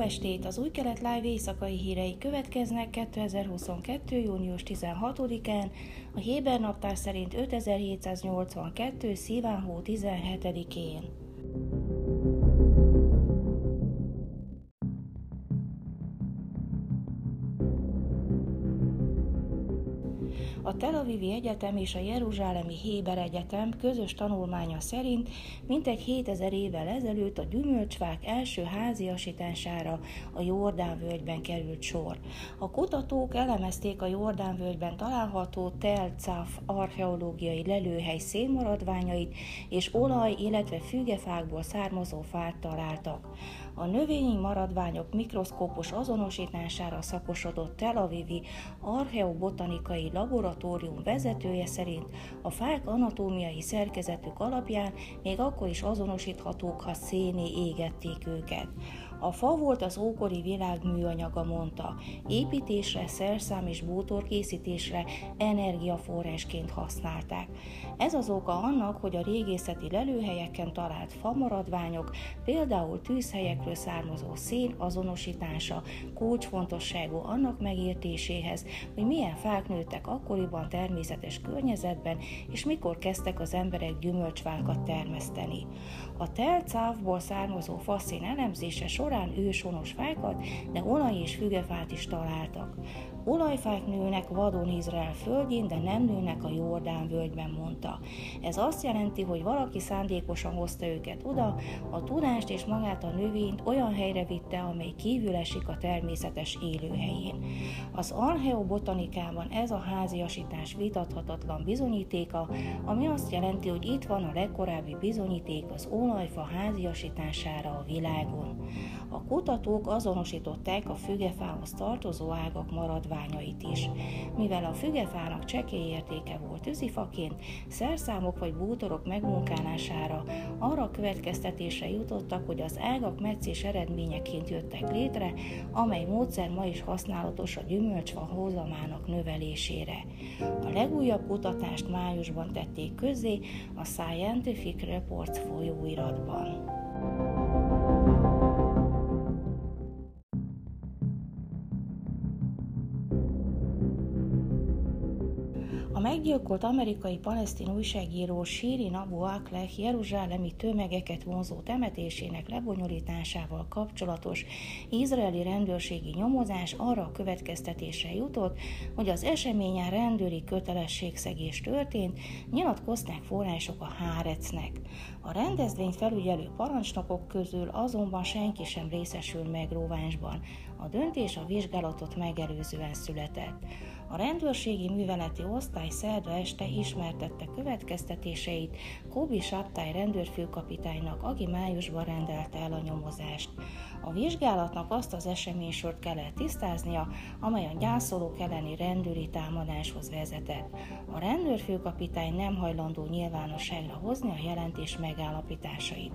estét! Az új kelet live éjszakai hírei következnek 2022. június 16-án, a Héber naptár szerint 5782. szívánhó 17-én. Avivi Egyetem és a Jeruzsálemi Héber Egyetem közös tanulmánya szerint mintegy 7000 évvel ezelőtt a gyümölcsfák első háziasítására a Jordán völgyben került sor. A kutatók elemezték a Jordán völgyben található Tel Caf archeológiai lelőhely szénmaradványait, és olaj, illetve fügefákból származó fát találtak. A növényi maradványok mikroszkópos azonosítására szakosodott Tel Avivi archeobotanikai laboratórium vezetője szerint a fák anatómiai szerkezetük alapján még akkor is azonosíthatók, ha széné égették őket. A fa volt az ókori világ műanyaga, mondta. Építésre, szerszám és bútor készítésre energiaforrásként használták. Ez az oka annak, hogy a régészeti lelőhelyeken talált famaradványok, például tűzhelyekről származó szén azonosítása kulcsfontosságú annak megértéséhez, hogy milyen fák nőttek akkoriban természetes környezetben, és mikor kezdtek az emberek gyümölcsfákat termeszteni. A telcávból származó faszén elemzése során őshonos fákat, de olaj és fügefát is találtak. Olajfák nőnek vadon Izrael földjén, de nem nőnek a Jordán völgyben, mondta. Ez azt jelenti, hogy valaki szándékosan hozta őket oda, a tudást és magát a növényt olyan helyre vitte, amely kívül esik a természetes élőhelyén. Az archeobotanikában ez a háziasítás vitathatatlan bizonyítéka, ami azt jelenti, hogy itt van a legkorábbi bizonyíték az olajfa háziasítására a világon. A kutatók azonosították a fügefához tartozó ágak maradványait is. Mivel a fügefának csekély értéke volt tűzifaként, szerszámok vagy bútorok megmunkálására arra a következtetésre jutottak, hogy az ágak meccés eredményeként jöttek létre, amely módszer ma is használatos a gyümölcsfa hozamának növelésére. A legújabb kutatást májusban tették közzé a Scientific Reports folyóiratban. Meggyilkolt amerikai palesztin újságíró Shirin Abu Akleh jeruzsálemi tömegeket vonzó temetésének lebonyolításával kapcsolatos izraeli rendőrségi nyomozás arra a következtetésre jutott, hogy az eseményen rendőri kötelességszegés történt, nyilatkozták források a Hárecnek. A rendezvényt felügyelő parancsnokok közül azonban senki sem részesül megróvásban. A döntés a vizsgálatot megelőzően született. A rendőrségi műveleti osztály szerda este ismertette következtetéseit Kobi Saptály rendőrfőkapitánynak, aki májusban rendelte el a nyomozást. A vizsgálatnak azt az eseménysort kellett tisztáznia, amely a gyászolók elleni rendőri támadáshoz vezetett. A rendőrfőkapitány nem hajlandó nyilvánosságra hozni a jelentés megállapításait.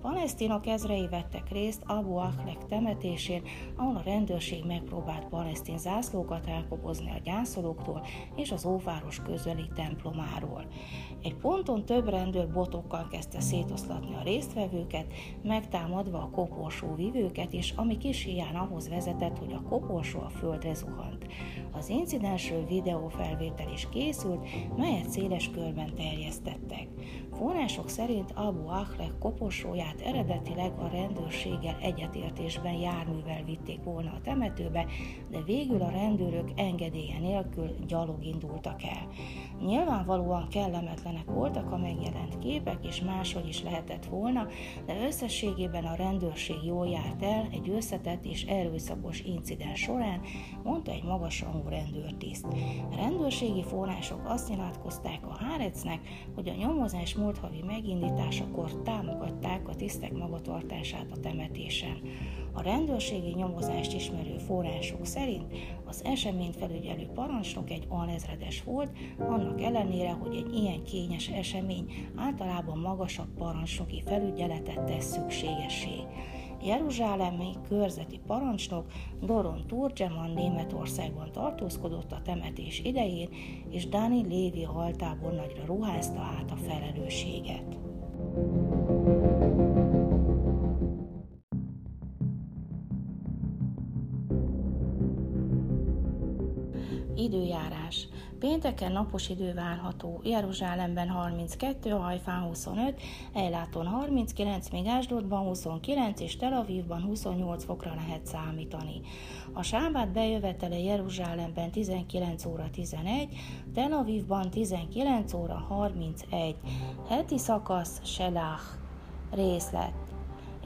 Palesztinok ezrei vettek részt Abu Aklek temetésén, ahol a rendőrség megpróbált palesztin zászlókat elkobozni a gyászolóktól és az óváros közeli templomáról. Egy ponton több rendőr botokkal kezdte szétoszlatni a résztvevőket, megtámadva a koporsó vivőket, és ami kis ahhoz vezetett, hogy a koporsó a földre zuhant. Az incidensről videófelvétel is készült, melyet széles körben terjesztettek. Források szerint Abu Ahlek koporsóját eredetileg a rendőrséggel egyetértésben járművel vitték volna a temetőbe, de végül a rendőrök engedélye nélkül gyalog indultak el. Nyilvánvalóan kellemetlenek voltak a megjelent képek, és máshogy is lehetett volna, de összességében a rendőrség jól járt el egy összetett és erőszakos incidens során, mondta egy magasrangú rendőrtiszt. A rendőrségi források azt nyilatkozták a Hárecnek, hogy a nyomozás múlt havi megindításakor támogatták a tisztek magatartását a temetésen. A rendőrségi nyomozást ismerő források szerint az eseményt felügyelő parancsnok egy alezredes volt, annak ellenére, hogy egy ilyen kényes esemény általában magasabb parancsnoki felügyeletet tesz szükségessé. Jeruzsálemi körzeti parancsnok Doron Turgeman Németországban tartózkodott a temetés idején, és Dani Lévi haltábornagyra ruházta át a felelősséget. Időjárás. Pénteken napos idő várható, Jeruzsálemben 32, Hajfán 25, Ejláton 39, még Ásdodban 29 és Tel Avivban 28 fokra lehet számítani. A sábát bejövetele Jeruzsálemben 19 óra 11, Tel Avivban 19 óra 31. Heti szakasz Selach. Részlet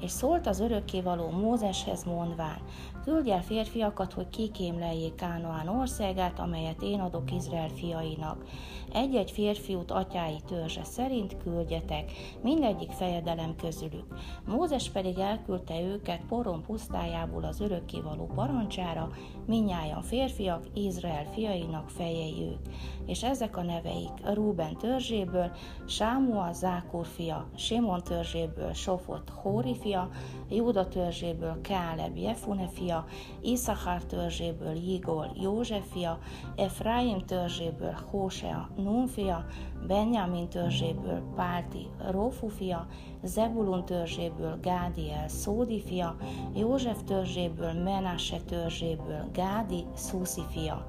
és szólt az örökkévaló Mózeshez mondván, küldj el férfiakat, hogy kikémleljék Kánoán országát, amelyet én adok Izrael fiainak. Egy-egy férfiút atyái törzse szerint küldjetek, mindegyik fejedelem közülük. Mózes pedig elküldte őket Poron pusztájából az örökkévaló parancsára, minnyáján férfiak, Izrael fiainak fejei ők. És ezek a neveik Ruben törzséből, Sámua Zákur fia, Simon törzséből, Sofot Hóri fia, Júda törzséből Káleb Jefune fia, Iszachár törzséből Jigol József fia, Efraim törzséből Hósea Nun fia, Benjamin törzséből Pálti Rófu fia, Zebulun törzséből Gádiel Szódi fia, József törzséből Menasse törzséből Gádi Szuszi fia,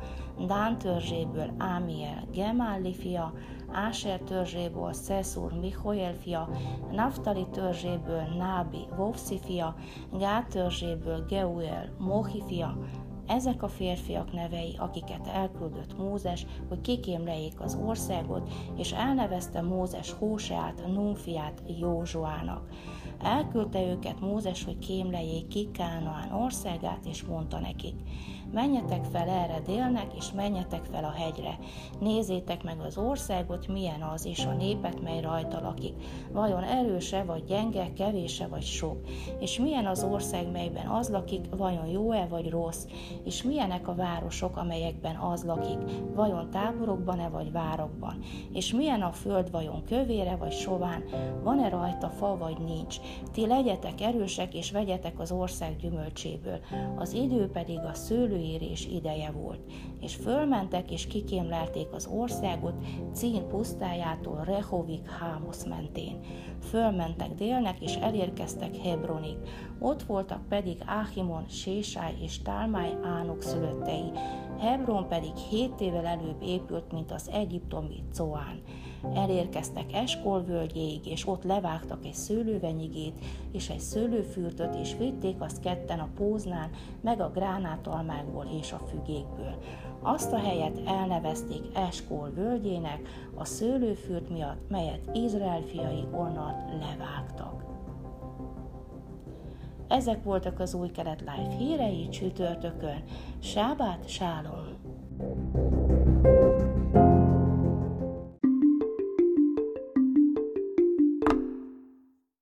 Dán törzséből Ámiel Gemálli fia, Áser törzséből Szeszúr Mihoel fia, Naftali törzséből Nábi Vovszi fia, Gát törzséből Geuel Mohi fia, ezek a férfiak nevei, akiket elküldött Mózes, hogy kikémlejék az országot, és elnevezte Mózes Hóseát, Nun fiát Józsuának. Elküldte őket Mózes, hogy kémlejék ki Kánaán országát, és mondta nekik, menjetek fel erre délnek, és menjetek fel a hegyre. Nézzétek meg az országot, milyen az, és a népet, mely rajta lakik. Vajon erőse, vagy gyenge, kevése, vagy sok. És milyen az ország, melyben az lakik, vajon jó-e, vagy rossz. És milyenek a városok, amelyekben az lakik, vajon táborokban-e, vagy várokban. És milyen a föld, vajon kövére, vagy sován, van-e rajta fa, vagy nincs. Ti legyetek erősek, és vegyetek az ország gyümölcséből. Az idő pedig a szőlő érés ideje volt, és fölmentek és kikémlelték az országot Cín pusztájától Rehovik Hámosz mentén. Fölmentek délnek és elérkeztek Hebronig, ott voltak pedig Áhimon, Sésály és Tálmáj Ánok szülöttei, Hebron pedig hét évvel előbb épült, mint az egyiptomi Coán. Elérkeztek Eskol völgyéig, és ott levágtak egy szőlővenyigét és egy szőlőfürtöt, és vitték azt ketten a póznán, meg a gránátalmákból és a fügékből. Azt a helyet elnevezték Eskol völgyének a szőlőfürt miatt, melyet Izrael fiai onnan levágtak. Ezek voltak az új kelet live hírei csütörtökön. Sábát, sálom! thank you